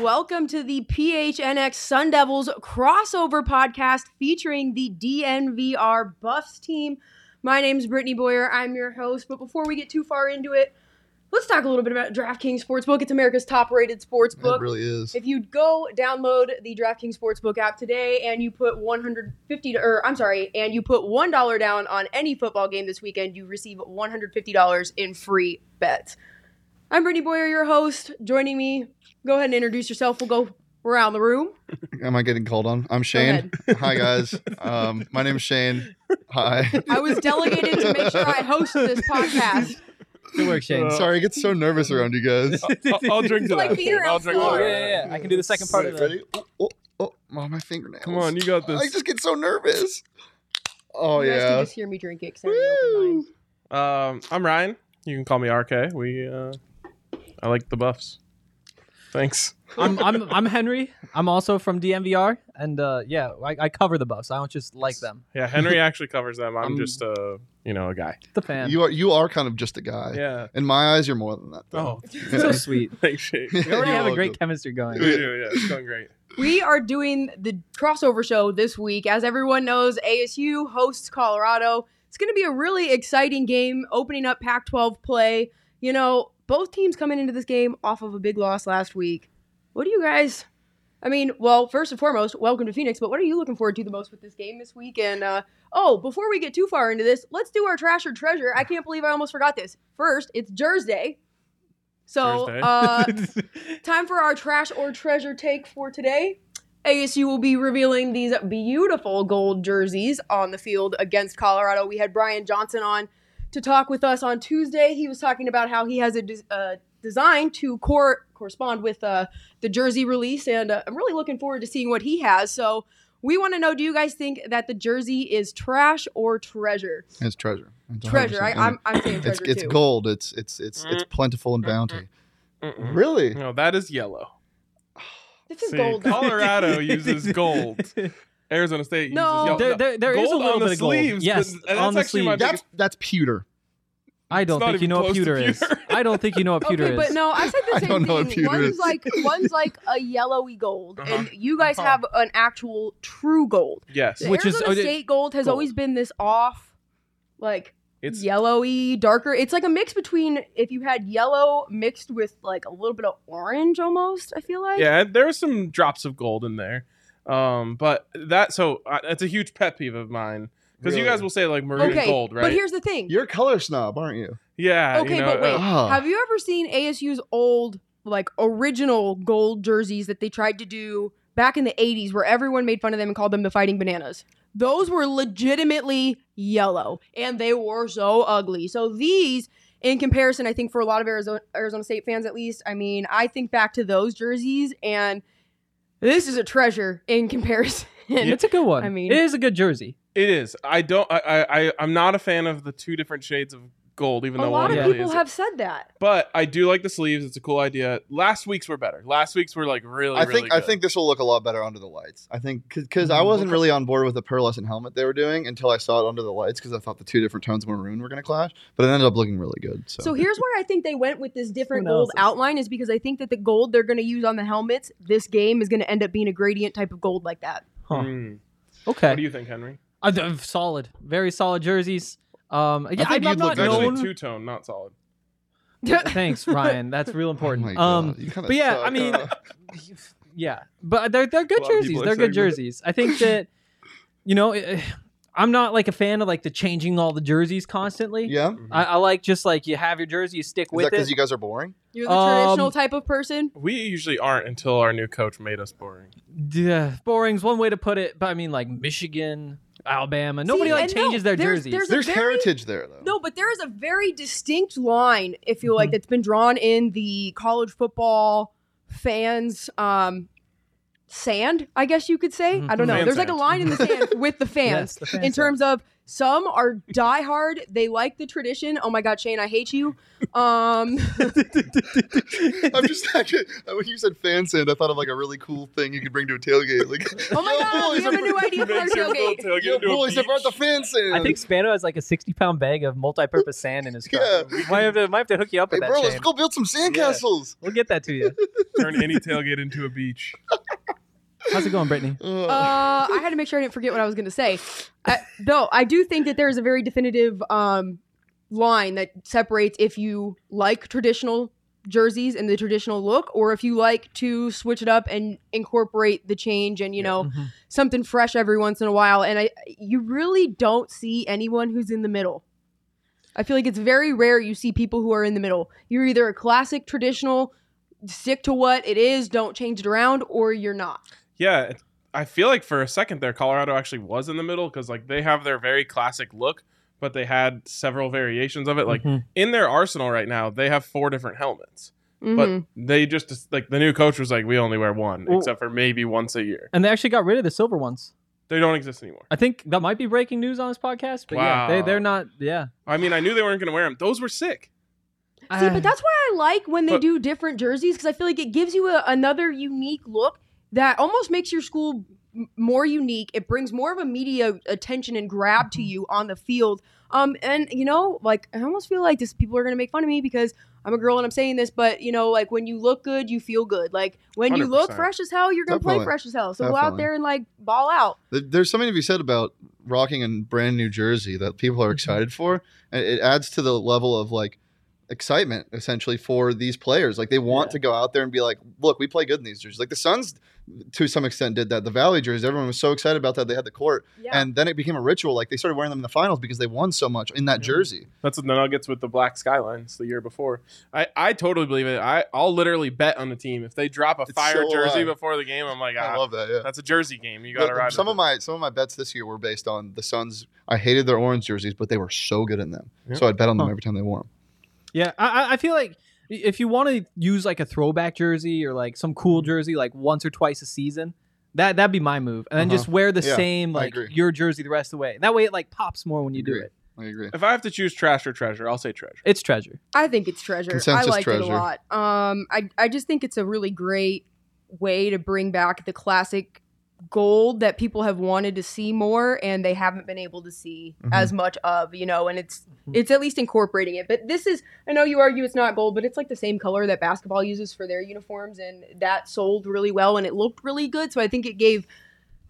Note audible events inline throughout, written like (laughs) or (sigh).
Welcome to the PHNX Sun Devils crossover podcast featuring the DNVR Buffs team. My name is Brittany Boyer. I'm your host. But before we get too far into it, let's talk a little bit about DraftKings Sportsbook. It's America's top rated sportsbook. It really is. If you go download the DraftKings Sportsbook app today and you put 150 or I'm sorry, and you put $1 down on any football game this weekend, you receive $150 in free bets. I'm Brittany Boyer, your host. Joining me, go ahead and introduce yourself. We'll go around the room. Am I getting called on? I'm Shane. Hi guys. Um, my name's Shane. Hi. I was delegated to make sure I host this podcast. Good work, Shane. Sorry, I get so nervous around you guys. I'll, I'll drink to Like that. being I'll drink to that. yeah, yeah, yeah. I can do the second part of Wait, ready? Oh, oh, oh, oh, my fingernails. Come on, you got this. I just get so nervous. Oh yeah. you guys can yeah. just hear me drink it 'cause I have an open mind. Um, I'm Ryan. You can call me RK. We, uh, I like the buffs. Thanks. I'm, I'm I'm Henry. I'm also from DNVR, and uh, yeah, I, I cover the buffs. I don't just like them. Yeah, Henry actually covers them. I'm I'm- (laughs) just, a you know, a guy. The fan. You are you are kind of just a guy. Yeah. In my eyes, you're more than that. Though. Oh, (laughs) so sweet. (laughs) thanks, Shane. We already You're have a great welcome. chemistry going. We do, yeah, it's going great. We are doing the crossover show this week. As everyone knows, ASU hosts Colorado. It's going to be a really exciting game opening up Pac 12 play. You know, both teams coming into this game off of a big loss last week. What do you guys. I mean, well, first and foremost, welcome to Phoenix, but what are you looking forward to the most with this game this week? And, uh, oh, before we get too far into this, let's do our trash or treasure. I can't believe I almost forgot this. First, it's Jersey. So, Thursday. uh, (laughs) Time for our trash or treasure take for today. ASU will be revealing these beautiful gold jerseys on the field against Colorado. We had Brian Johnson on to talk with us on Tuesday. He was talking about how he has a des- uh, design to cor- correspond with uh, the jersey release, and uh, I'm really looking forward to seeing what he has. So we want to know: Do you guys think that the jersey is trash or treasure? It's treasure. It's Treasure. I, I'm, I'm saying treasure it's too. gold. It's it's it's it's plentiful and bounty. Mm-mm. Really? No, that is yellow. This is See, gold. Colorado (laughs) uses gold. (laughs) Arizona State No. uses yellow. There, there, there is a Gold little bit of gold. sleeves, yes, but- on that's the actually my That's that's pewter. I don't think you know what close pewter is. I don't think you know what pewter okay, is. but no, I said the (laughs) same don't know what thing. One's is. like (laughs) one's like a yellowy gold, Uh-huh. and you guys Uh-huh. have an actual true gold. Yes. The Which is- Arizona the- State gold has gold. always been this off, like It's yellowy, darker. It's like a mix between if you had yellow mixed with like a little bit of orange, almost. I feel like. yeah, there are some drops of gold in there. Um, but that so uh, that's a huge pet peeve of mine because you guys will say like maroon Okay, and gold, right? but here's the thing. You're a color snob, aren't you? yeah. Okay, you know, but wait. uh, Ah. Have you ever seen ASU's old, like original gold jerseys that they tried to do back in the 80s where everyone made fun of them and called them the Fighting Bananas? Those were legitimately yellow and they were so ugly. So these, in comparison, I think for a lot of Arizona, Arizona State fans at least, I mean, I think back to those jerseys and this is a treasure in comparison. it's a good one. I mean- it is a good jersey. it is. I don't. I, I. I- I'm not a fan of the two different shades of gold, even though a lot one of really people is. have said that. But I do like the sleeves. It's a cool idea. Last week's were better. Last week's were like really. I really think I think this will look a lot better under the lights. I think because I Mm, wasn't really on board with the pearlescent helmet they were doing until I saw it under the lights because I thought the two different tones of maroon were going to clash, but it ended up looking really good. So, So here's where I think they went with this different gold outline is because I think that the gold they're going to use on the helmets this game is going to end up being a gradient type of gold like that. Huh. Mm. Okay. What do you think, Henry? Uh, th- solid, very solid jerseys. Um, yeah, think I'm, you'd not look It's actually known. two tone, not solid. (laughs) Thanks, Ryan. That's real Oh important. my um, God, you kinda but yeah, suck, I mean, huh? (laughs) yeah, but they're they're good A lot of jerseys. They're good saying that. jerseys. I think that you know, eh, I'm not like a fan of like the changing all the jerseys constantly. yeah. I, I like just like you have your jersey, you stick Is with that because you guys are boring? You're the Um, traditional type of person. We usually aren't until our new coach made us boring. yeah, boring's one way to put it, but I mean like Michigan, Alabama. Nobody See, like and no, changes their there's- jerseys. there's There's very- heritage there, though. No, but there is a very distinct line, if you like, Mhm. that's been drawn in the college football fans um sand, I guess you could say. Mhm. I don't know. Fan There's like a line in the sand (laughs) with the fans Yes, the fan in sand. terms of Some are diehard. They like the tradition. Oh my God, Shane, I hate you. Um, (laughs) I'm just actually when you said fan sand, I thought of like a really cool thing you could bring to a tailgate. Like, (laughs) oh my yo, (laughs) God, we have I a new idea for our Makes your little tailgate. tailgate Yo, into boys, I brought the fan sand. I think Spano has like a 60 pound bag of multi purpose sand in his car. Yeah. Might, have to, might have to hook you up Hey, with that, bro, Shane. let's go build some sandcastles. We'll get that to you. Turn any tailgate into a beach. How's it going, Brittany? Uh, Uh, I had to make sure I didn't forget what I was going to say. I, though I do think that there's a very definitive um, line that separates if you like traditional jerseys and the traditional look, or if you like to switch it up and incorporate the change and you know Mhm. something fresh every once in a while. And I, you really don't see anyone who's in the middle. I feel like it's very rare you see people who are in the middle. You're either a classic traditional, stick to what it is, don't change it around, or you're not. Yeah, I feel like for a second there, Colorado actually was in the middle because like they have their very classic look, but they had several variations of it. Like Mhm. in their arsenal right now, they have four different helmets, Mhm. but they just like the new coach was like, we only wear one, Well- except for maybe once a year. And they actually got rid of the silver ones. They don't exist anymore. I think that might be breaking news on this podcast, but yeah, they, Wow. they're not. Yeah. I mean, I knew they weren't going to wear them. Those were sick. See, but that's why I like when they But- do different jerseys because I feel like it gives you a, another unique look that almost makes your school more unique. It brings more of a media attention and grab to you on the field. Um, and you know, like I almost feel like this people are gonna make fun of me because I'm a girl and I'm saying this, but you know, like when you look good, you feel good. Like when you look fresh as hell, you're gonna play fresh as hell. So go out there and like ball out. There's something to be said about rocking a brand new jersey that people Mm-hmm. are excited for. And it adds to the level of like excitement essentially for these players. Like they want Yeah. to go out there and be like, look, we play good in these jerseys. Like the Suns to some extent did that. The Valley jerseys, everyone was so excited about that they had the court. Yeah. And then it became a ritual. Like they started wearing them in the finals because they won so much in that Yeah. jersey. That's what the Nuggets with the black skylines the year before. I, I totally believe it. I, I'll literally bet on the team. If they drop a It's fire so jersey alive. before the game, I'm like, I ah, love that. Yeah. that's a jersey game. You got to The- ride some with of my some of my bets this year were based on the Suns. I hated their orange jerseys, but they were so good in them. Yeah. So I'd bet on them Huh. every time they wore them. Yeah, I, I- I feel like if you want to use like a throwback jersey or like some cool jersey, like once or twice a season, that that'd be my move. And then Uh-huh. just wear the Yeah, same I like agree. your jersey the rest of the way. That way, it like pops more when you do Agree. it. I agree. If I have to choose trash or treasure, I'll say treasure. It's treasure. I think it's treasure. Consensus I like it treasure. a lot. Um, I I just think it's a really great way to bring back the classic gold that people have wanted to see more and they haven't been able to see Mhm. as much of, you know, and it's Mhm. it's at least incorporating it. But this is I know you argue it's not gold, but it's like the same color that basketball uses for their uniforms and that sold really well and it looked really good. So I think it gave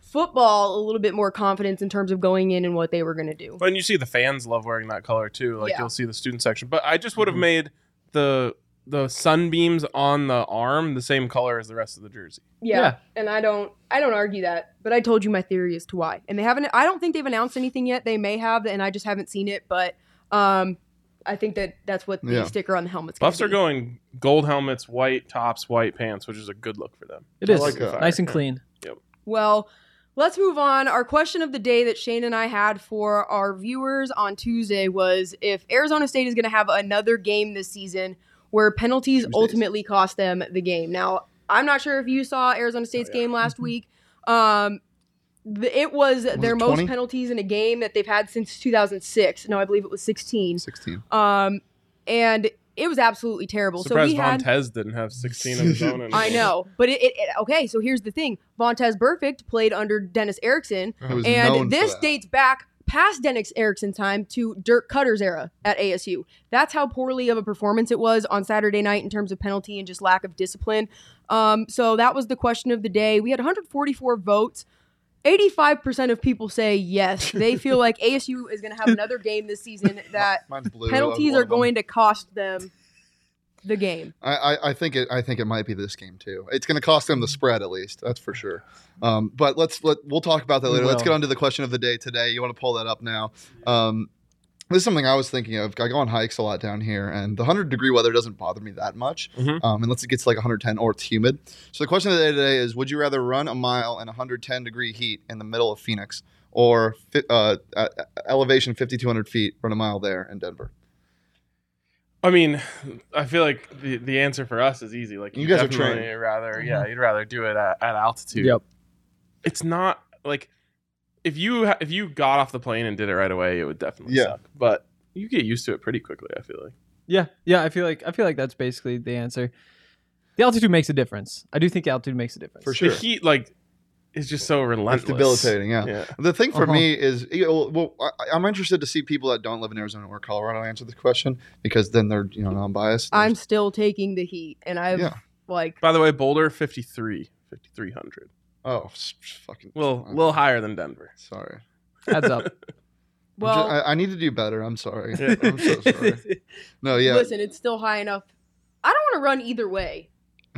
football a little bit more confidence in terms of going in and what they were going to do. But you see the fans love wearing that color too. Like Yeah. you'll see the student section. But I just would have Mhm. made the the sunbeams on the arm the same color as the rest of the jersey. Yeah, Yeah. and I don't I don't argue that, but I told you my theory as to why. And they haven't I don't think they've announced anything yet. They may have and I just haven't seen it, but um I think that that's what the Yeah. sticker on the helmet's Buffs are be. going gold helmets, white tops, white pants, which is a good look for them. It I is like nice and clean. Yep. Well, let's move on. Our question of the day that Shane and I had for our viewers on Tuesday was if Arizona State is going to have another game this season where penalties Tuesdays. ultimately cost them the game. Now, I'm not sure if you saw Arizona State's Oh, yeah. game last week. Um, the, it was, their it most penalties in a game that they've had since 2006. No, I believe it was 16. 16. Um, and it was absolutely terrible. Surprised so we had. Vontez didn't have 16 of his own. (laughs) in I know, but it, it, it- okay. So here's the thing: Vontez Burfict played under Dennis Erickson, It was known and this dates back past Dennis Erickson's time to Dirk Koetter's era at ASU. That's how poorly of a performance it was on Saturday night in terms of penalty and just lack of discipline. Um, so that was the question of the day. We had 144 votes. 85% of people say yes. (laughs) They feel like ASU is going to have another game this season (laughs) that penalties are going to cost them the game. I, I, I think it. I think it might be this game too. It's going to cost them the spread at least. That's for sure. Um, but let's let we'll talk about that We later. Let's get on to the question of the day today. You want to pull that up now? Um, this is something I was thinking of. I go on hikes a lot down here, and the hundred degree weather doesn't bother me that much. Mhm. Um, unless it gets to like 110 or it's humid. So the question of the day today is: Would you rather run a mile in 110 degree heat in the middle of Phoenix, or fi- uh, at elevation 5,200 feet, run a mile there in Denver? I mean, I feel like the, the answer for us is easy. Like You guys are definitely trained. rather, yeah, mm-hmm. you'd rather do it at, at altitude. Yep. It's not like if you if you got off the plane and did it right away, it would definitely Yeah. suck. But you get used to it pretty quickly. I feel like. Yeah, yeah. I feel like I feel like that's basically the answer. The altitude makes a difference. I do think the altitude makes a difference. For sure. The heat like is just so relentless. It's debilitating. Yeah. Yeah. The thing for Uh-huh. me is, you know, well, I, I'm interested to see people that don't live in Arizona or Colorado answer this question because then they're you know non-biased. I'm still taking the heat, and I've Yeah. like By the way, Boulder 53, 5300. oh s- fucking A little, little higher than Denver. sorry. Heads up. (laughs) I'm well. ju- I, I need to do better. I'm sorry. Yeah. I'm so sorry. (laughs) No, yeah. Listen, it's still high enough. I don't want to run either way.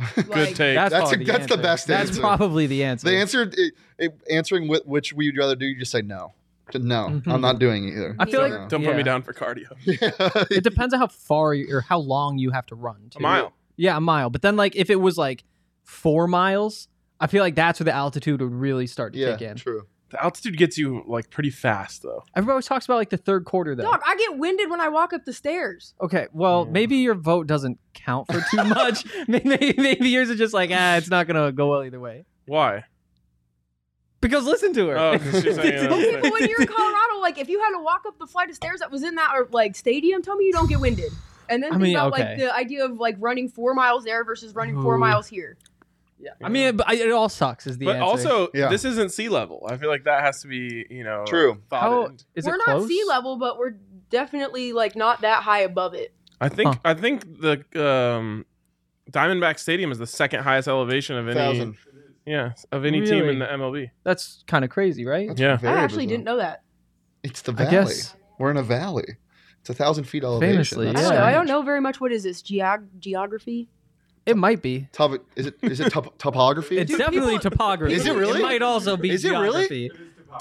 (laughs) Good Like, take. That's, That's probably a- that's the best That's answer. That's probably the answer. the answer, it, it, answering whi- which we would you rather do, you just say no. Just No, Mhm. I'm not doing it either. I feel like No. Don't put me down for cardio. (laughs) Yeah. it depends on how far you, or how long you have to run. A too. mile. Yeah, a mile. But then like if it was like four miles, I feel like that's where the altitude would really start to yeah, kick in. true. The altitude gets you like pretty fast though. Everybody always talks about like the third quarter though. Dog, I get winded when I walk up the stairs. Okay, well Yeah. maybe your vote doesn't count for too (laughs) much. (laughs) maybe, maybe yours is just like ah, it's not gonna go well either way. Why? Because listen to her. Oh, 'cause she's (laughs) saying, Okay, but when you're in Colorado, like if you had to walk up the flight of stairs that was in that or, like stadium, tell me you don't get winded. And then I think mean, about okay. like the idea of like running four miles there versus running four Ooh. miles here. I mean, it, it all sucks. Is the but answer. also, Yeah. this isn't sea level. I feel like that has to be, you know, True. thought how in. is we're it not close? sea level, but we're definitely like not that high above it. I think Huh. I think the um, Diamondback Stadium is the second highest elevation of any Thousand. yeah of any team Really? in the MLB. That's kind of crazy, right? That's Yeah. very I actually bizarre. didn't know that. It's the I valley. guess We're in a valley. It's a thousand feet elevation. Famously, I That's don't know. I don't know very much. What is this geog- geography? It might be. Top, is it is it top, (laughs) topography? It's Dude, definitely people- topography. Is it really? It might also be Is it really? geography.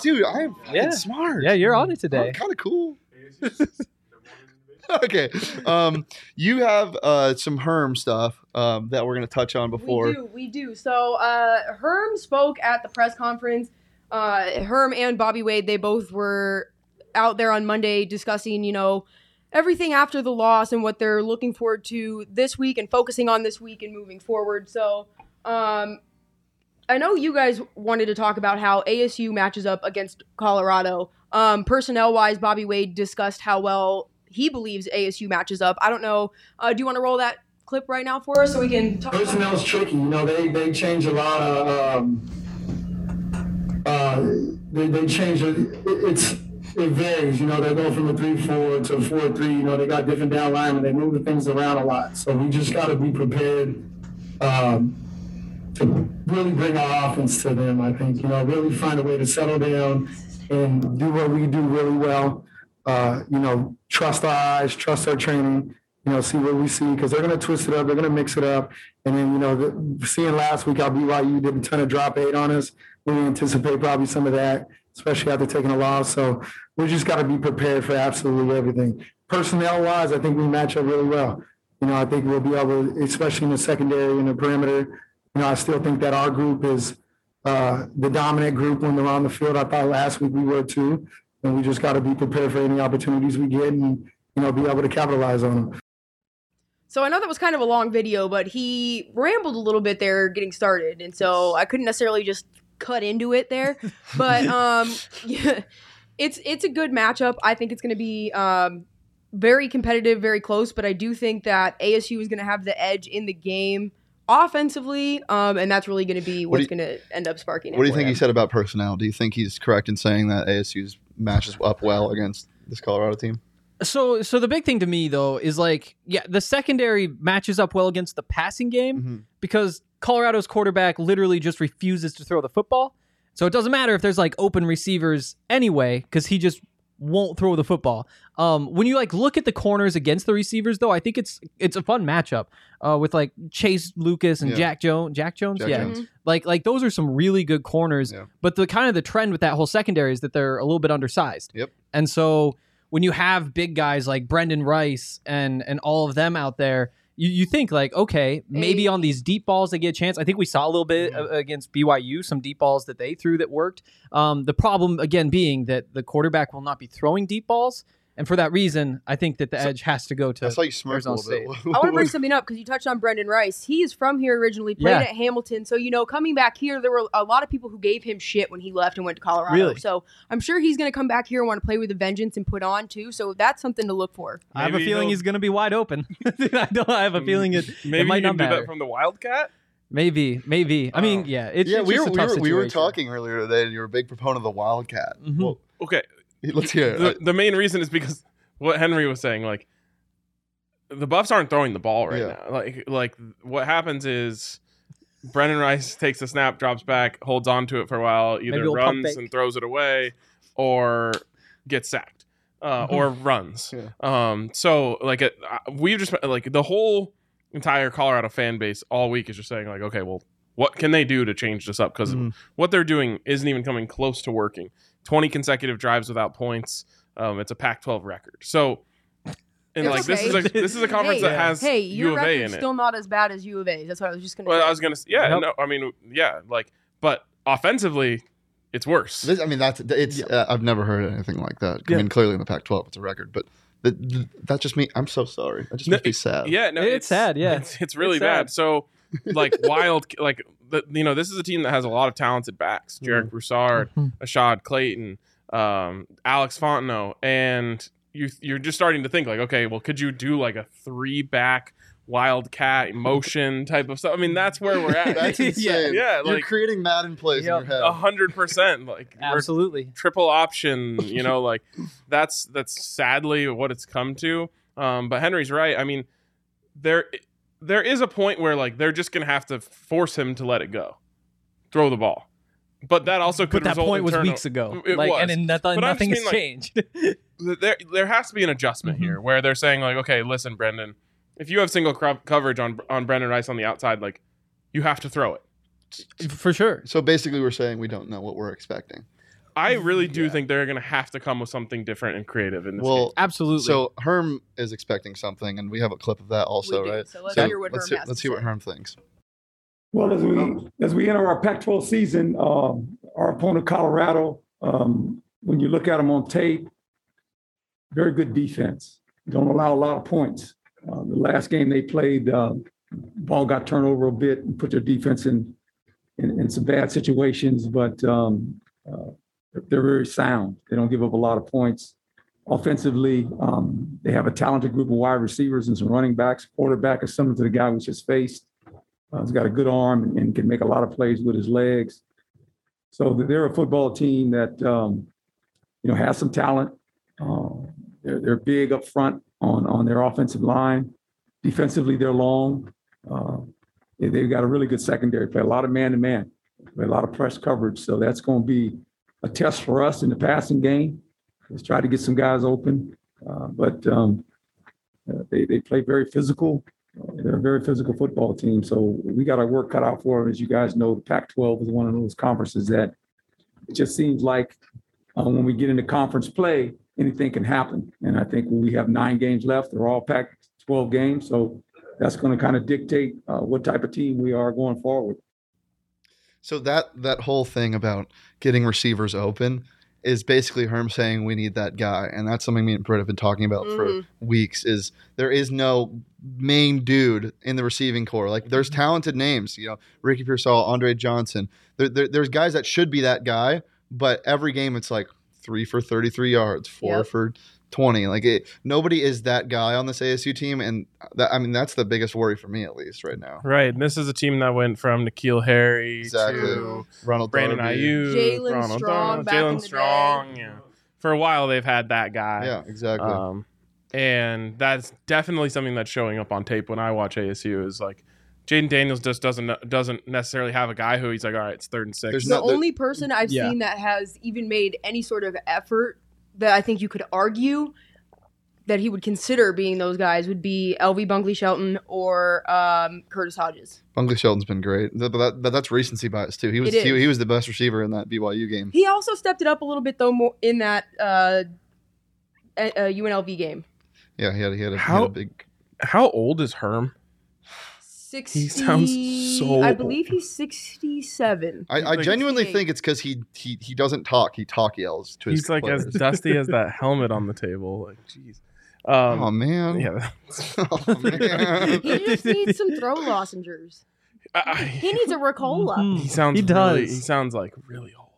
Dude, I'm Yeah. smart. Yeah, you're on it today. kind of cool. (laughs) okay. Um, you have uh, some Herm stuff um, that we're going to touch on before. We do, we do. So uh, Herm spoke at the press conference. Uh, Herm and Bobby Wade, they both were out there on Monday discussing, you know, everything after the loss and what they're looking forward to this week and focusing on this week and moving forward. So um, I know you guys wanted to talk about how ASU matches up against Colorado. Um, personnel wise, Bobby Wade discussed how well he believes ASU matches up. I don't know. Uh, do you want to roll that clip right now for us so we can talk? Personnel's tricky. You know, they they change a lot of. Um, uh, they they change it- It's it varies. You know, they go from a three four to a four three. You know, they got different down and they move the things around a lot. So we just got to be prepared. Um, to really bring our offense to them, I think. You know, really find a way to settle down and do what we do really well. Uh, you know, trust our eyes, trust our training, you know, see what we see because they're going to twist it up, they're going to mix it up. And then, you know, the, seeing last week how BYU did a ton of drop eight on us, we anticipate probably some of that, especially after taking a loss. So we just got to be prepared for absolutely everything. Personnel wise, I think we match up really well. You know, I think we'll be able, to, especially in the secondary and the perimeter. You know, I still think that our group is uh, the dominant group when they're on the field. I thought last week we were too, and we just got to be prepared for any opportunities we get and you know be able to capitalize on them. So I know that was kind of a long video, but he rambled a little bit there getting started, and so I couldn't necessarily just cut into it there. But (laughs) um, yeah, (laughs) it's it's a good matchup. I think it's going to be um, very competitive, very close. But I do think that ASU is going to have the edge in the game offensively, um, and that's really going to be What what's going to end up sparking. it What do you think them. he said about personnel? Do you think he's correct in saying that ASU's matches up well against this Colorado team? So, so the big thing to me though is like, yeah, the secondary matches up well against the passing game Mhm. because Colorado's quarterback literally just refuses to throw the football. So it doesn't matter if there's like open receivers anyway because he just won't throw the football. Um, when you like look at the corners against the receivers though, I think it's it's a fun matchup uh, with like Chase Lucas and Yeah. Jack Jones. Jack Jones, Jack yeah. Jones. Like like those are some really good corners. Yeah. But the kind of the trend with that whole secondary is that they're a little bit undersized. Yep. And so when you have big guys like Brenden Rice and and all of them out there, you, you think like, okay, maybe Hey. on these deep balls they get a chance. I think we saw a little bit uh, against BYU, some deep balls that they threw that worked. Um, the problem again being that the quarterback will not be throwing deep balls. And for that reason, I think that the edge has to go to. I saw you smirk a Arizona little bit. (laughs) I want to bring something up because you touched on Brenden Rice. He is from here originally, played Yeah. at Hamilton. So, you know, coming back here, there were a lot of people who gave him shit when he left and went to Colorado. Really? So I'm sure he's going to come back here and want to play with a vengeance and put on too. So that's something to look for. I have a feeling he's going to be wide open. (laughs) I don't. I have a feeling it. Maybe it might not can do matter. that from the Wildcat. Maybe, maybe. I mean, Oh. yeah. It's, yeah, it's we just were, a we, were, we were talking earlier today, and you're a big proponent of the Wildcat. Mhm. Well, Okay, (laughs) let's hear it. the, the main reason is because what Henry was saying, like the Buffs aren't throwing the ball right Yeah. now. Like like what happens is Brenden Rice takes the snap, drops back, holds on to it for a while, either he'll runs and throws it away, or gets sacked, uh, Mm-hmm. or runs. Yeah. Um, so like it, uh, we've just like the whole entire Colorado fan base all week is just saying like, okay, well, what can they do to change this up? Because Mhm. what they're doing isn't even coming close to working. Twenty consecutive drives without points. Um, it's a Pac-12 record. So, and It's like this is a this is a (laughs) conference hey, that has hey, U your of A in it. still not as bad as U of A. That's what I was just going to Well, say. I was gonna, s- yeah, Yep. no, I mean, yeah, like, but offensively, it's worse. This, I mean, that's it's. Uh, I've never heard anything like that. I mean, clearly in the Pac-12, it's a record, but the, the, that just me. I'm so sorry. That just No, makes me sad. yeah, no, It's sad, yeah. it's, it's really It's bad. So, like, wild, like, the, you know, this is a team that has a lot of talented backs: Jarek Mm-hmm. Broussard, Mhm. Ashaad Clayton, um, Alex Fontenot, and you you're just starting to think like, okay, well, could you do like a three back wildcat motion type of stuff? I mean, that's where we're at. (laughs) That's (laughs) Yeah. insane. Yeah, you're like- creating Madden plays Yep. in your head. A hundred percent, like Absolutely. triple option. You know, like that's that's sadly what it's come to. Um, but Henry's right. I mean, there there is a point where like they're just gonna have to force him to let it go, throw the ball. But that also could But that result point in was turno- weeks ago. It like, was. and then nothing, But nothing just has like- changed. (laughs) there there has to be an adjustment Mhm. here where they're saying like, okay, listen, Brendan, if you have single cro- coverage on on Brenden Rice on the outside, like you have to throw it. For sure. So basically, we're saying we don't know what we're expecting. I really do Yeah. think they're going to have to come with something different and creative in this Well, game. Absolutely. so Herm is expecting something, and we have a clip of that also, We do. right? So let's So hear what let's Herm hear, has let's to see what. Herm thinks. Well, as we as we enter our Pac-12 season, um, our opponent Colorado, um, when you look at them on tape, very good defense. Don't allow a lot of points. Uh, the last game they played, uh, ball got turned over a bit and put their defense in in, in some bad situations, but um, uh, they're, very sound. They don't give up a lot of points. Offensively, um, they have a talented group of wide receivers and some running backs. Quarterback is similar to the guy we just faced. Uh, he's got a good arm and, and can make a lot of plays with his legs. So they're a football team that um, you know has some talent. Uh, they're they're big up front on on their offensive line. Defensively, they're long. Uh, they, they've got a really good secondary play. A lot of man to man, a lot of press coverage. So that's going to be a test for us in the passing game. Let's try to get some guys open, uh, but um, uh, they they play very physical. They're a very physical football team, so we got our work cut out for them. As you guys know, the Pac-12 is one of those conferences that it just seems like uh, when we get into conference play, anything can happen. And I think when we have nine games left, they're all Pac-12 games, so that's going to kind of dictate uh, what type of team we are going forward. So that that whole thing about getting receivers open is basically Herm saying we need that guy, and that's something me and Britt have been talking about Mhm. for weeks. Is there is no main dude in the receiving corps? Like there's talented names, you know, Ricky Pearsall, Andre Johnson. There, there, there's guys that should be that guy, but every game it's like three for 33 yards, four Yep. for 20. Like it, nobody is that guy on this ASU team, and that, I mean that's the biggest worry for me at least right now. Right. And this is a team that went from N'Keal Harry Exactly. to Ronald Brandon Darby. Aiyuk, Jalen Strong Darby, Jalen Strong. Yeah. For a while, they've had that guy. Yeah, exactly. Um, and that's definitely something that's showing up on tape when I watch ASU. Is like Jayden Daniels just doesn't doesn't necessarily have a guy who he's like, all right, it's third and six. There's the not- there- only person I've Yeah. seen that has even made any sort of effort that I think you could argue that he would consider being those guys would be LV Bunkley Shelton or um, Curtis Hodges. Bunkley Shelton's been great, but, that, but that's recency bias too. He was he, he was the best receiver in that BYU game. He also stepped it up a little bit though more in that uh, uh, UNLV game. Yeah, he had he had a, he had a big. How old is Herm? 60. He sounds so I believe he's 67. I, I genuinely think it's because he, he he doesn't talk. He talk yells to his He's like as dusty as that (laughs) helmet on the table. Like, jeez. Um, oh man. yeah. oh (laughs) man. He just needs some throat lozenges I- I- He needs a Ricola. (laughs) He sounds He really. does. He sounds like really old.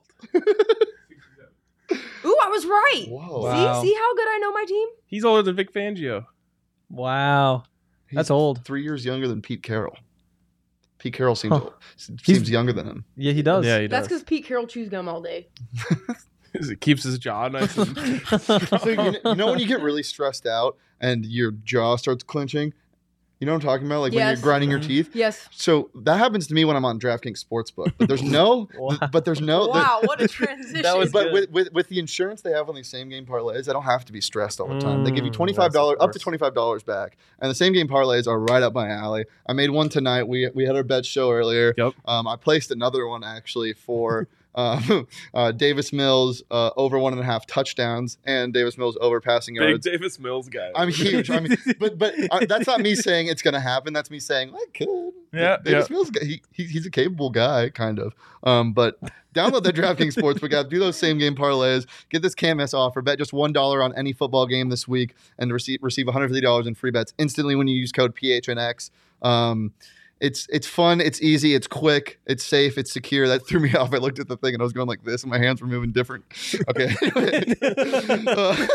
Ooh, I was right. Whoa. Wow. See, see how good I know my team? He's older than Vic Fangio. Wow. He's That's old. Three years younger than Pete Carroll. Pete Carroll seems Huh. old, seems He's- younger than him. Yeah, he does. Yeah, he That's because Pete Carroll chews gum all day. (laughs) it keeps his jaw nice. And, (laughs) So you, know, you know when you get really stressed out and your jaw starts clenching? You know what I'm talking about? Like when Yes. you're grinding your teeth. Yes. So that happens to me when I'm on DraftKings Sportsbook. But there's (laughs) no, Wow. but there's no. the- wow, what a transition. (laughs) That was but good. with, with with the insurance they have on these same game parlays, I don't have to be stressed all the time. they give you Mm, twenty five dollars the up to worst. twenty five dollars back, and the same game parlays are right up my alley. I made one tonight. We we had our bet show earlier. Yep. Um, I placed another one actually for (laughs) um, (laughs) uh, Davis Mills uh, over one and a half touchdowns and Davis Mills over passing Big yards. Davis Mills guy. I'm huge. I mean, (laughs) but but uh, that's not me saying it's going to happen. That's me saying I could. Yeah, Davis Mills, he, he he's a capable guy, kind of. Um, but download the DraftKings (laughs) Sportsbook app, do those same game parlays, get this KMS offer, bet just one dollar on any football game this week, and receive receive 150 dollars in free bets instantly when you use code PHNX. Um, it's it's fun, it's easy, it's quick, it's safe, it's secure. That threw me (laughs) off. I looked at the thing and I was going like this, and my hands were moving different. Okay. (laughs) Uh, (laughs)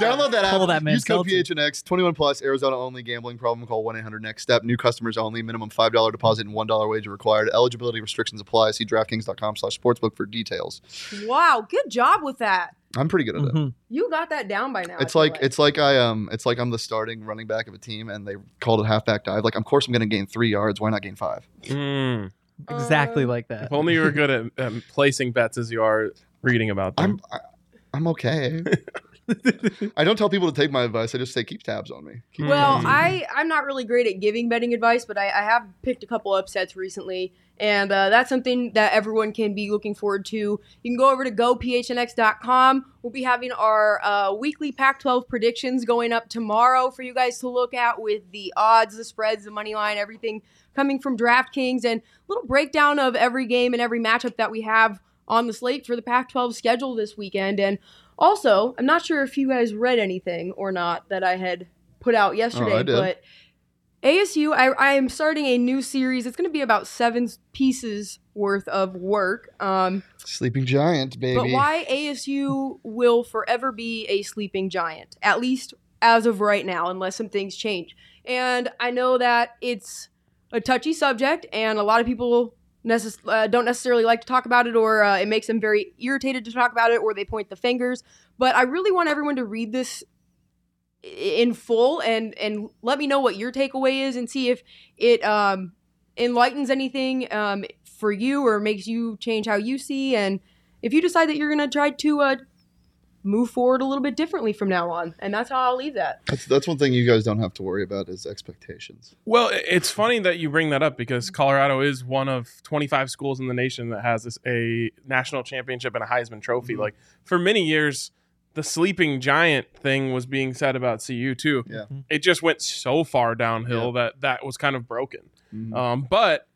download that app. Pull that man's Use code skeleton. PHNX. 21 plus. Arizona only. Gambling problem? Call 1 800 Next Step. New customers only. Minimum five dollar deposit and one dollar wager required. Eligibility restrictions apply. See DraftKings.com/sportsbook for details. wow, good job with that. I'm pretty good at it. Mhm. You got that down by now. I It's feel like it's like I um it's like I'm the starting running back of a team and they called it halfback dive. Like of course I'm gonna gain three yards. Why not gain five? Mm. Exactly Uh, like that. If only you were good at um, placing bets as you are reading about them. I'm I, I'm okay. (laughs) (laughs) I don't tell people to take my advice. I just say keep tabs on me. Keep Well, Mm. I I'm not really great at giving betting advice, but I, I have picked a couple upsets recently, and uh, that's something that everyone can be looking forward to. You can go over to gophnx.com. We'll be having our uh, weekly Pac-12 predictions going up tomorrow for you guys to look at with the odds, the spreads, the money line, everything coming from DraftKings, and a little breakdown of every game and every matchup that we have on the slate for the Pac-12 schedule this weekend. And also, I'm not sure if you guys read anything or not that I had put out yesterday, Oh, I did. but ASU, I, I am starting a new series. It's going to be about seven pieces worth of work. Um, Sleeping giant, baby. but why ASU will forever be a sleeping giant, at least as of right now, unless some things change. And I know that it's a touchy subject, and a lot of people necess- uh, don't necessarily like to talk about it, or uh, it makes them very irritated to talk about it, or they point the fingers. But I really want everyone to read this in full and and let me know what your takeaway is, and see if it um, enlightens anything um, for you or makes you change how you see and if you decide that you're to try to uh, move forward a little bit differently from now on and that's how i'll leave that That's that's one thing you guys don't have to worry about is expectations. Well, it's funny that you bring that up because Colorado is one of 25 schools in the nation that has this, a national championship and a Heisman Trophy. Mhm. Like for many years, the sleeping giant thing was being said about CU too. Yeah. It just went so far downhill that that was kind of broken. Mhm. Um, but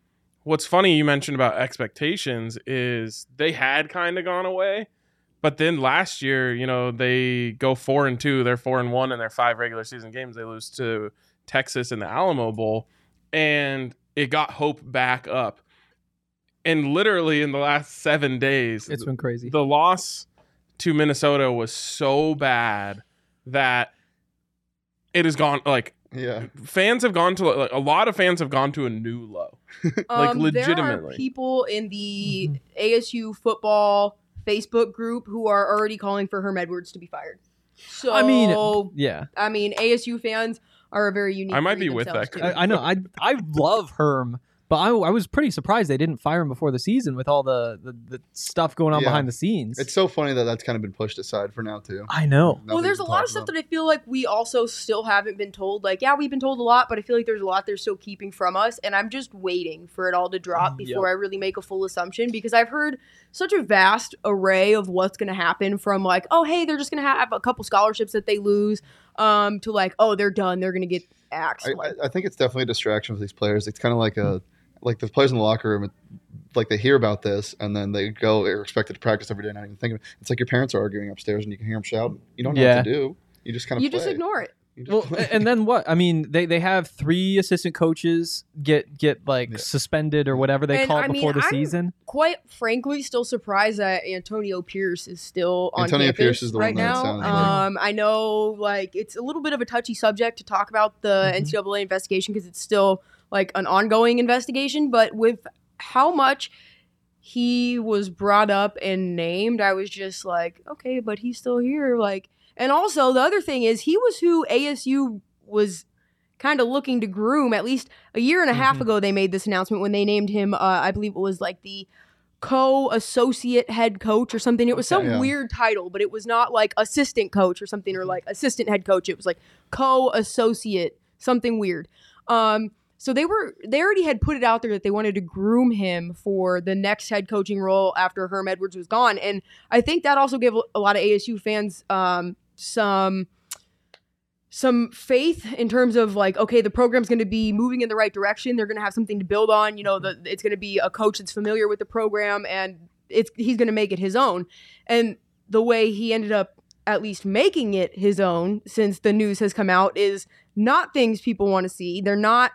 what's funny you mentioned about expectations is they had kind of gone away, but then last year, you know, they go four and two, they're four and one in their five regular season games. They lose to Texas in the Alamo Bowl, and it got hope back up. And literally in the last seven days, It's been crazy. the loss to Minnesota was so bad that it has gone like yeah. fans have gone to like a lot of fans have gone to a new low. (laughs) Like, um, there are legitimately. people in the mm-hmm. asu football facebook group who are already calling for herm edwards to be fired so I mean, yeah. i mean asu fans are a very unique I might be with that. I, I know. I I love Herm, but I, I was pretty surprised they didn't fire him before the season with all the the, the stuff going on Yeah. behind the scenes. It's so funny that that's kind of been pushed aside for now too. I know. well, there's a lot of stuff about. that I feel like we also still haven't been told. Like, yeah, we've been told a lot, but I feel like there's a lot they're still keeping from us, and I'm just waiting for it all to drop Mm, before I really make a full assumption because I've heard such a vast array of what's going to happen from like, oh, hey, they're just going to have a couple scholarships that they lose, um, to like, oh, they're done, they're going to get axed. I, like I, I think it's definitely a distraction for these players. It's kind of like a like the players in the locker room. Like they hear about this and then they go. They're expected to practice every day, not even thinking. It. It's like your parents are arguing upstairs and you can hear them shout. You don't know Yeah. what to do. You just kind of you just ignore it. Just Well, play. and then what? I mean, they, they have three assistant coaches get get like Yeah. suspended or whatever they And, call it I mean, before the I'm- season. Quite frankly, still surprised that Antonio Pierce is still on Antonio campus Pierce is the right one that now. sounds like- Um, I know, like it's a little bit of a touchy subject to talk about the Mhm. NCAA investigation because it's still like an ongoing investigation. But with how much he was brought up and named, I was just like, okay, but he's still here. Like, and also the other thing is he was who ASU was kind of looking to groom. At least a year and a half Mhm. ago, they made this announcement when they named him. Uh, I believe it was like the co-associate head coach or something. It was some. Yeah. weird title, but it was not like assistant coach or something or like assistant head coach. It was like co-associate, something weird. Um, so they were they already had put it out there that they wanted to groom him for the next head coaching role after Herm Edwards was gone, and I think that also gave a lot of ASU fans um, some some faith in terms of like okay the program's going to be moving in the right direction. They're going to have something to build on. You know the, it's going to be a coach that's familiar with the program and it's he's going to make it his own. And the way he ended up at least making it his own since the news has come out is not things people want to see. They're not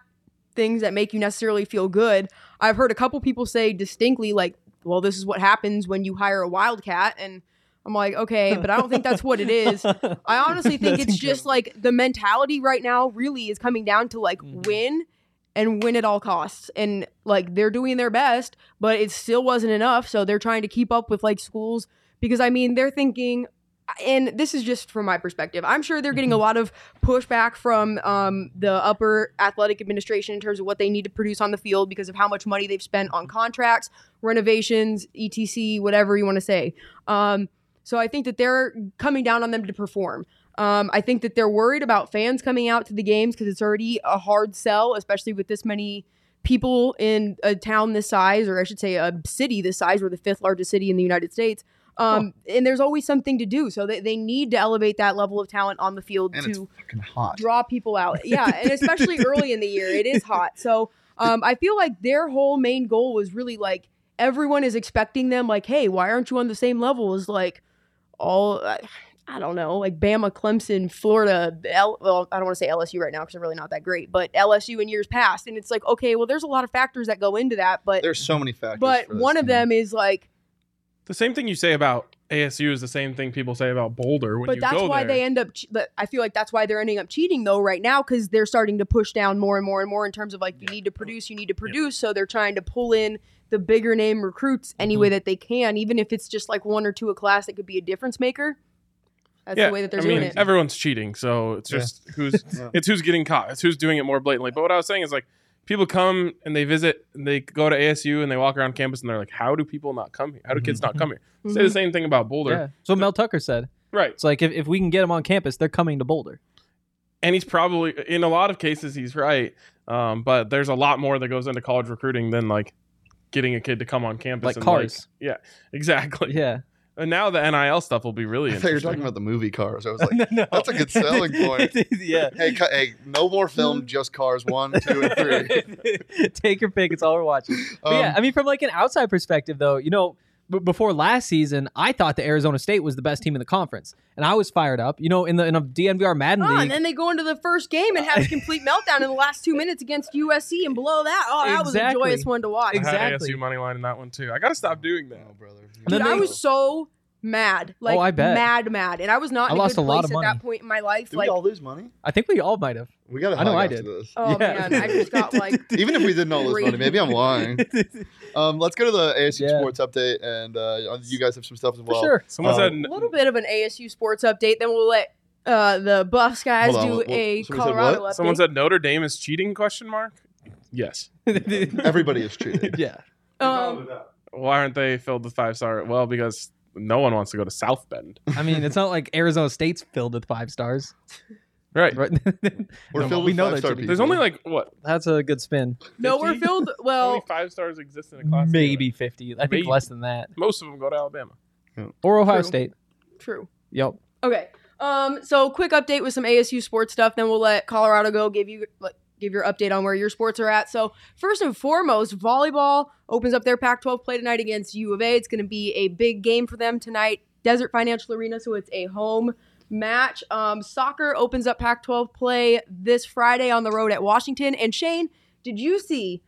things that make you necessarily feel good i've heard a couple people say distinctly like well this is what happens when you hire a wildcat and i'm like okay but i don't think that's what it is (laughs) I honestly think it's just like the mentality right now really is coming down to like Mhm. win and win at all costs. And like they're doing their best, but it still wasn't enough. So they're trying to keep up with like schools because I mean, they're thinking, and this is just from my perspective, I'm sure they're getting a lot of pushback from um, the upper athletic administration in terms of what they need to produce on the field because of how much money they've spent on contracts, renovations, etc., whatever you want to say. Um, so I think that they're coming down on them to perform. Um, I think that they're worried about fans coming out to the games because it's already a hard sell, especially with this many people in a town this size, or I should say a city this size. We're the fifth largest city in the United States. Um, And there's always something to do. So they, they need to elevate that level of talent on the field and to draw people out. (laughs) Yeah, and especially early in the year, it is hot. So um, I feel like their whole main goal was really like everyone is expecting them. Like, hey, why aren't you on the same level as like all? I I don't know, like Bama, Clemson, Florida. L, well, I don't want to say LSU right now because they're really not that great, but LSU in years past. And it's like, okay, well, there's a lot of factors that go into that, but There's so many factors. but one of them is like The same thing you say about ASU is the same thing people say about Boulder when but you that's go why there. they end up che- but i feel like that's why they're ending up cheating though right now because they're starting to push down more and more and more in terms of like you need to produce you need to produce so they're trying to pull in the bigger name recruits any Mm-hmm. way that they can even if it's just like one or two a class that could be a difference maker that's yeah, the way that they're I doing mean, it everyone's cheating, so it's Yeah. just who's (laughs) it's who's getting caught. It's who's doing it more blatantly. But what I was saying is like people come and they visit, and they go to ASU and they walk around campus and they're like, "How do people not come here? How do kids not come here?" Say the same thing about Boulder, Yeah. So Mel Tucker said. right? It's like if, if we can get them on campus, they're coming to Boulder. And he's probably in a lot of cases he's right, um, but there's a lot more that goes into college recruiting than like getting a kid to come on campus. Like and cars. yeah, (laughs) exactly. Yeah. And now the NIL stuff will be really I thought you were interesting. talking about the movie Cars. I was (laughs) like, No, no. that's a good selling (laughs) point. yeah. hey, cu- hey, no more film, (laughs) just Cars one, two, and three. Take your pick. It's all we're watching. But Um, yeah, I mean, from like an outside perspective, though, you know, b- before last season, I thought the Arizona State was the best team in the conference, and I was fired up. You know, in the in a DNVR Madden Oh, league, and then they go into the first game and have a complete (laughs) meltdown in the last two minutes against USC and below that. Oh, that was a joyous one to watch. Exactly. I had Exactly. ASU money line in that one too. I gotta stop doing that. Oh, brother. And then Dude, I was so mad. Like I bet. mad, mad. And I was not I in a lost good a lot place of at that point in my life. Did like we all lose money? I think we all might have. We got to I know I did. this. Oh Yeah. man, I just got like (laughs) Even if we didn't all lose money, maybe I'm lying. (laughs) Um, let's go to the ASU Yeah. sports update, and uh, you guys have some stuff as For well. sure. Someone Um, said a little bit of an ASU sports update. Then we'll let uh, the Buffs guys Hold on, do what- what- a somebody said Colorado update. someone said Notre Dame is cheating? Question mark. Yes. (laughs) Everybody is cheating. yeah. um, Why aren't they filled with five star? Well, because no one wants to go to South Bend. I mean, it's not like Arizona State's filled with five stars, Right. right? (laughs) We're No, filled we with know five-star they're people. There's only like what? That's a good spin. no, we're 50? filled. How Well, many five stars exist in a class? Maybe fifty. I think Maybe. less than that. Most of them go to Alabama. Or Ohio True. State. true. Yep. Okay. Um, so quick update with some ASU sports stuff, then we'll let Colorado go. Give you like, give your update on where your sports are at. So first and foremost, volleyball opens up their Pac-12 play tonight against U of A. It's going to be a big game for them tonight, Desert Financial Arena. So it's a home match. Um, soccer opens up Pac-12 play this Friday on the road at Washington. And Shane, did you see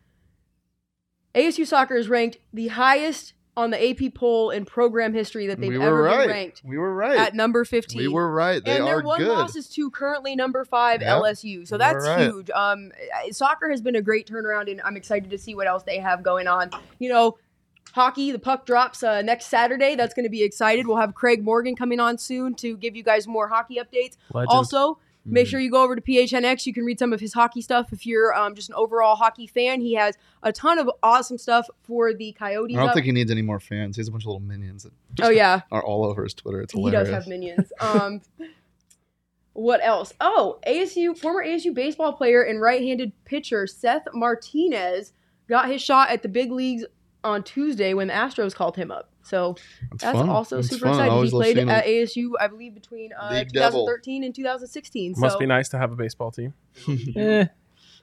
ASU soccer is ranked the highest on the AP poll in program history that they've we ever right. been ranked We were right. at number 15. we were right. They and their are one good. loss is to currently number five Yep. LSU. So that's right. huge. Um, uh, soccer has been a great turnaround, and I'm excited to see what else they have going on. You know, hockey, the puck drops uh, next Saturday. That's going to be excited. We'll have Craig Morgan coming on soon to give you guys more hockey updates. Legend. Also, Hmm. make sure you go over to PHNX. You can read some of his hockey stuff if you're um, just an overall hockey fan. He has a ton of awesome stuff for the Coyotes. I don't up. think he needs any more fans. He has a bunch of little minions that oh yeah, are all over his Twitter. It's hilarious. he does have minions. (laughs) Um, what else? Oh, ASU former ASU baseball player and right-handed pitcher Seth Martinez got his shot at the big leagues on Tuesday when the Astros called him up. So That's, that's also That's super fun. Exciting. He played at. ASU, I believe, between uh, Big devil. 2013 and 2016. Must so. be nice to have a baseball team. Eh, (laughs)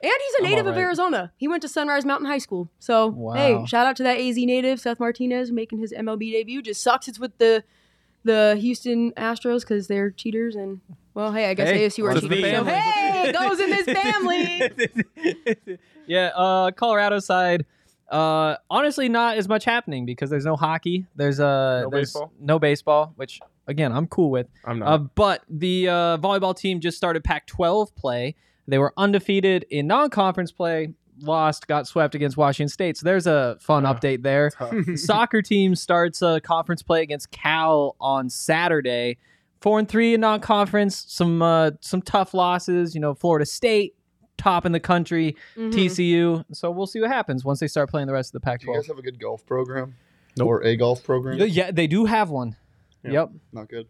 And he's a I'm native of. Arizona. He went to Sunrise Mountain High School. So Wow. hey, shout out to that AZ native, Seth Martinez, making his MLB debut. Just sucks it's with the the Houston Astros because they're cheaters and well, hey, I guess Hey, ASU are it's cheaters. the So family. hey, it goes in this (laughs) family. (laughs) yeah, uh, Colorado side. Uh, honestly, not as much happening because there's no hockey. There's uh, No there's baseball? no baseball, which again I'm cool with. I'm not. Uh, but the uh, volleyball team just started Pac-12 play. They were undefeated in non-conference play. Lost, got swept against Washington State. So there's a fun Ah. update there. The (laughs) soccer team starts a conference play against Cal on Saturday. Four and three in non-conference. Some uh, some tough losses. You know, Florida State top in the country, Mhm. TCU. So we'll see what happens once they start playing the rest of the Pac. Do you guys have a good golf program? Nope. Or a golf program? Yeah, they do have one. Yeah. Yep. Not good.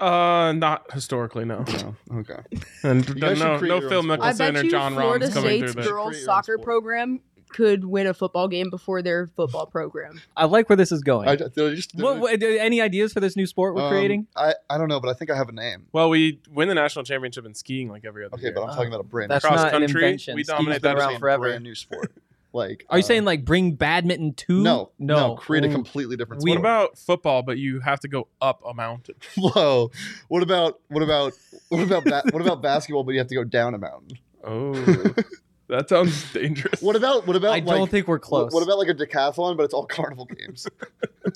uh, not historically, no. No. Okay. And You guys should no, no Phil own Mickelson or Jon Florida Rahm's coming State's through there. girls Create your own soccer sport. program could win a football game before their football program. I like where this is going. I, they're just, what, what- any ideas for this new sport we're um, creating? I, I don't know, but I think I have a name. Well, we win the national championship in skiing like every other Okay, year. but I'm talking about a brand That's Cross not an country, invention. we Ski's dominate been that around scene. forever. brand new sport. (laughs) Like, Are you uh, saying like bring badminton to? no, no, no. create a completely different We- what about football? But you have to go up a mountain. (laughs) Whoa. What about what about what about ba- what about (laughs) basketball? But you have to go down a mountain. Oh, that sounds dangerous. What about what about I don't think we're close. What, about like a decathlon, but it's all carnival games?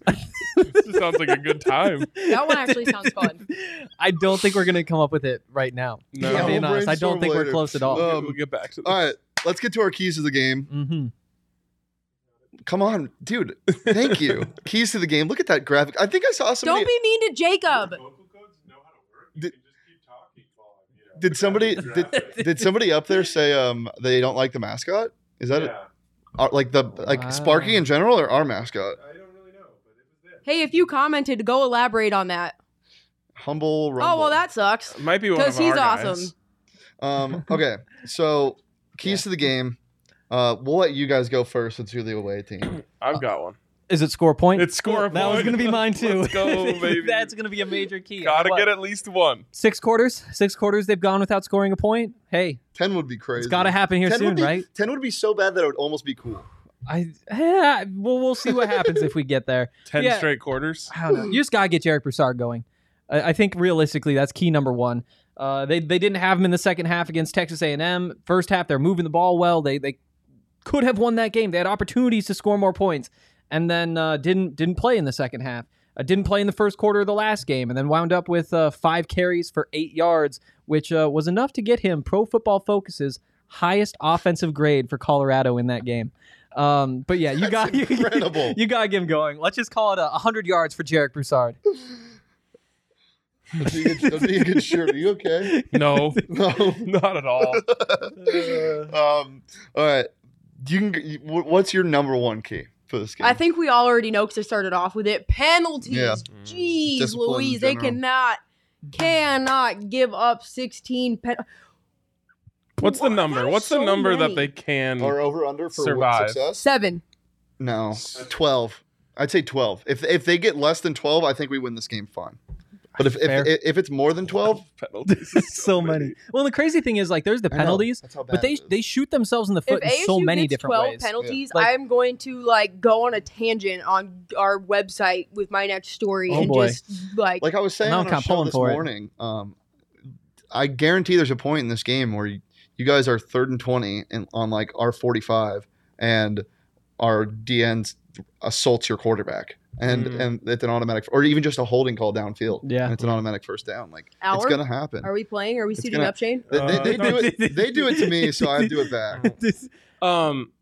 (laughs) this sounds like a good time. That one actually sounds fun. I don't think we're gonna come up with it right now. No, if I'm being we'll honest, I don't brainstorm think we're close at all. Uh, we'll get back to this. All right, let's get to our keys to the game. hmm Come on, dude. Thank you. (laughs) keys to the game. Look at that graphic. I think I saw some. Don't be mean to Jacob. Did, did somebody (laughs) did, did somebody up there say um they don't like the mascot? Is that it? Uh, like the like Wow. Sparky in general or our mascot? Hey, if you commented, go elaborate on that. Humble. Rumble. Oh well, that sucks. Might be one of Because he's our guys. awesome. Um. (laughs) Okay. So keys to the game. Uh, we'll let you guys go first since you're the away team. I've got one. Is it score point? It's score point. That was gonna be mine (laughs) too. Let's go, baby. (laughs) That's gonna be a major key. Gotta What? get at least one. Six quarters. Six quarters. They've gone without scoring a point. Hey, Ten would be crazy. it's got to happen here 10 would soon, be, right? Ten would be so bad that it would almost be cool. I eh, well, we'll see what happens if we get there. (laughs) Ten Yeah. straight quarters. I don't know. You just gotta get Jarek Broussard going. I, I think realistically, that's key number one. Uh, they they didn't have him in the second half against Texas A&M. First half, they're moving the ball well. They they could have won that game. They had opportunities to score more points, and then uh, didn't didn't play in the second half. Uh, didn't play in the first quarter of the last game, and then wound up with uh, five carries for eight yards, which uh, was enough to get him Pro Football Focus's highest offensive grade for Colorado in that game. Um, but yeah, you That's got (laughs) you, incredible. (laughs) you gotta get him going. Let's just call it a hundred yards for Jarek Broussard. (laughs) That'd be a good, that'd be a good shirt. Are you okay? No, No. not at all. um. All right. You can. you- What's your number one key for this game? I think we all already know because I started off with it. Penalties. Yeah. Jeez, Discipline in Louise, they general. cannot, cannot give up 16 pen- What's the number? that is What's the so number many. that they can? or over under for Survive. success? seven. No, twelve. I'd say twelve. If if they get less than twelve, I think we win this game fine. But if Fair. if, if it's more than twelve, (laughs) penalties. is (laughs) so many. Well, the crazy thing is like there's the penalties, That's how bad but they they shoot themselves in the If foot in so many gets different 12 ways. penalties, Like- I'm going to like go on a tangent on our website with my next story Oh, and boy. just like, like I was saying on I'm our kinda show pulling this for it. morning, um, I guarantee there's a point in this game where you, you guys are third and twenty and on like our forty five, and our DNs assaults your quarterback, and Mm. and it's an automatic, or even just a holding call downfield. Yeah. and it's an automatic first down. Like it's gonna happen. are we playing? Are we It's suiting gonna- up, Shane? They, they, they Uh, do it. They do it to me, so I do it (laughs) back. (laughs) Um,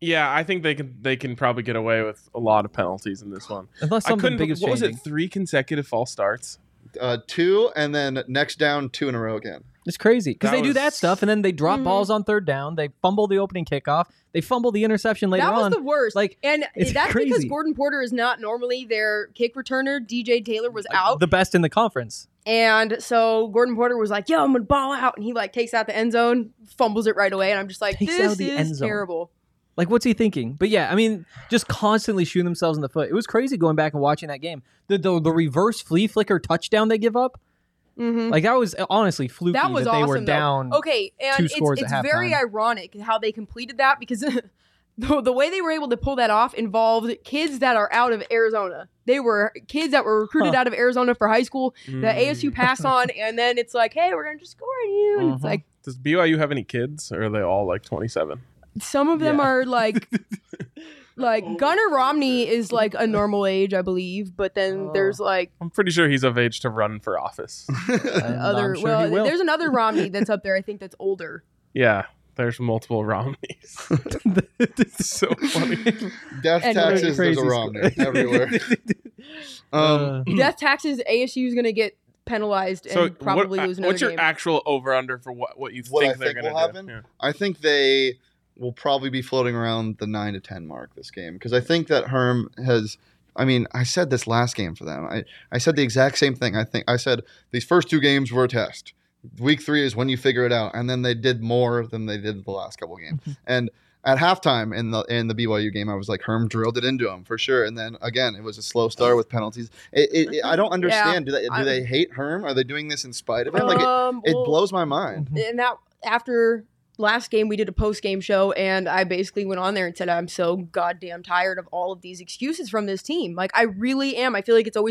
yeah, I think they can they can probably get away with a lot of penalties in this one. Unless I something couldn't. big is What was it? Three consecutive false starts. Uh, two, and then next down, two in a row again. It's crazy because That they do that stuff and then they drop Mhm. balls on third down. They fumble the opening kickoff. They fumble the interception later on. that was on. the worst. like, and it's that's because. Gordon Porter is not normally their kick returner. DJ Taylor was out, the best in the conference. and so Gordon Porter was like, "Yo, I'm gonna ball out," and he like takes out the end zone, fumbles it right away, and I'm just like, Takes "This out the end is zone. terrible." Like, what's he thinking? But yeah, I mean, just constantly shooting themselves in the foot. It was crazy going back and watching that game. The the, the reverse flea flicker touchdown they give up, hmm like that was honestly fluky That was they awesome. were though. down. Okay, and two it's, scores it's at very halftime. ironic how they completed that because (laughs) the, the way they were able to pull that off involved kids that are out of Arizona. They were kids that were recruited Huh. out of Arizona for high school. The Mm. ASU pass on, (laughs) and then it's like, hey, we're gonna just score on you, and it's Mhm. like Does BYU have any kids, or are they all like twenty seven? some of them Yeah. are like. (laughs) Like Gunnar Romney is (laughs) like a normal age, I believe, but then Oh. there's like I'm pretty sure he's of age to run for office. (laughs) (laughs) Other. I'm sure well, he will. there's another Romney that's up there. I think that's older. yeah, there's multiple Romneys. it's so funny. Death Anyway. taxes. There's Crazy a Romney everywhere. Uh, Um, Death taxes. ASU is gonna get penalized and So probably what, lose another what's your game. actual over under for what what you What think I they're think going will to happen? do? Yeah. I think they will probably be floating around the nine to ten mark this game because I think that Herm has. I mean, I said this last game for them. I, I said the exact same thing. I think I said these first two games were a test. Week three is when you figure it out, and then they did more than they did the last couple games. (laughs) and at halftime in the in the BYU game, I was like, Herm drilled it into him for sure. And then again, it was a slow start with penalties. It, it, it- I don't (laughs) understand. do they do they hate Herm? Are they doing this in spite of him? Like it, Um, it well, blows my mind. And that after last game, we did a post game show, and I basically went on there and said, "I'm so goddamn tired of all of these excuses from this team. Like, I really am. I feel like it's always."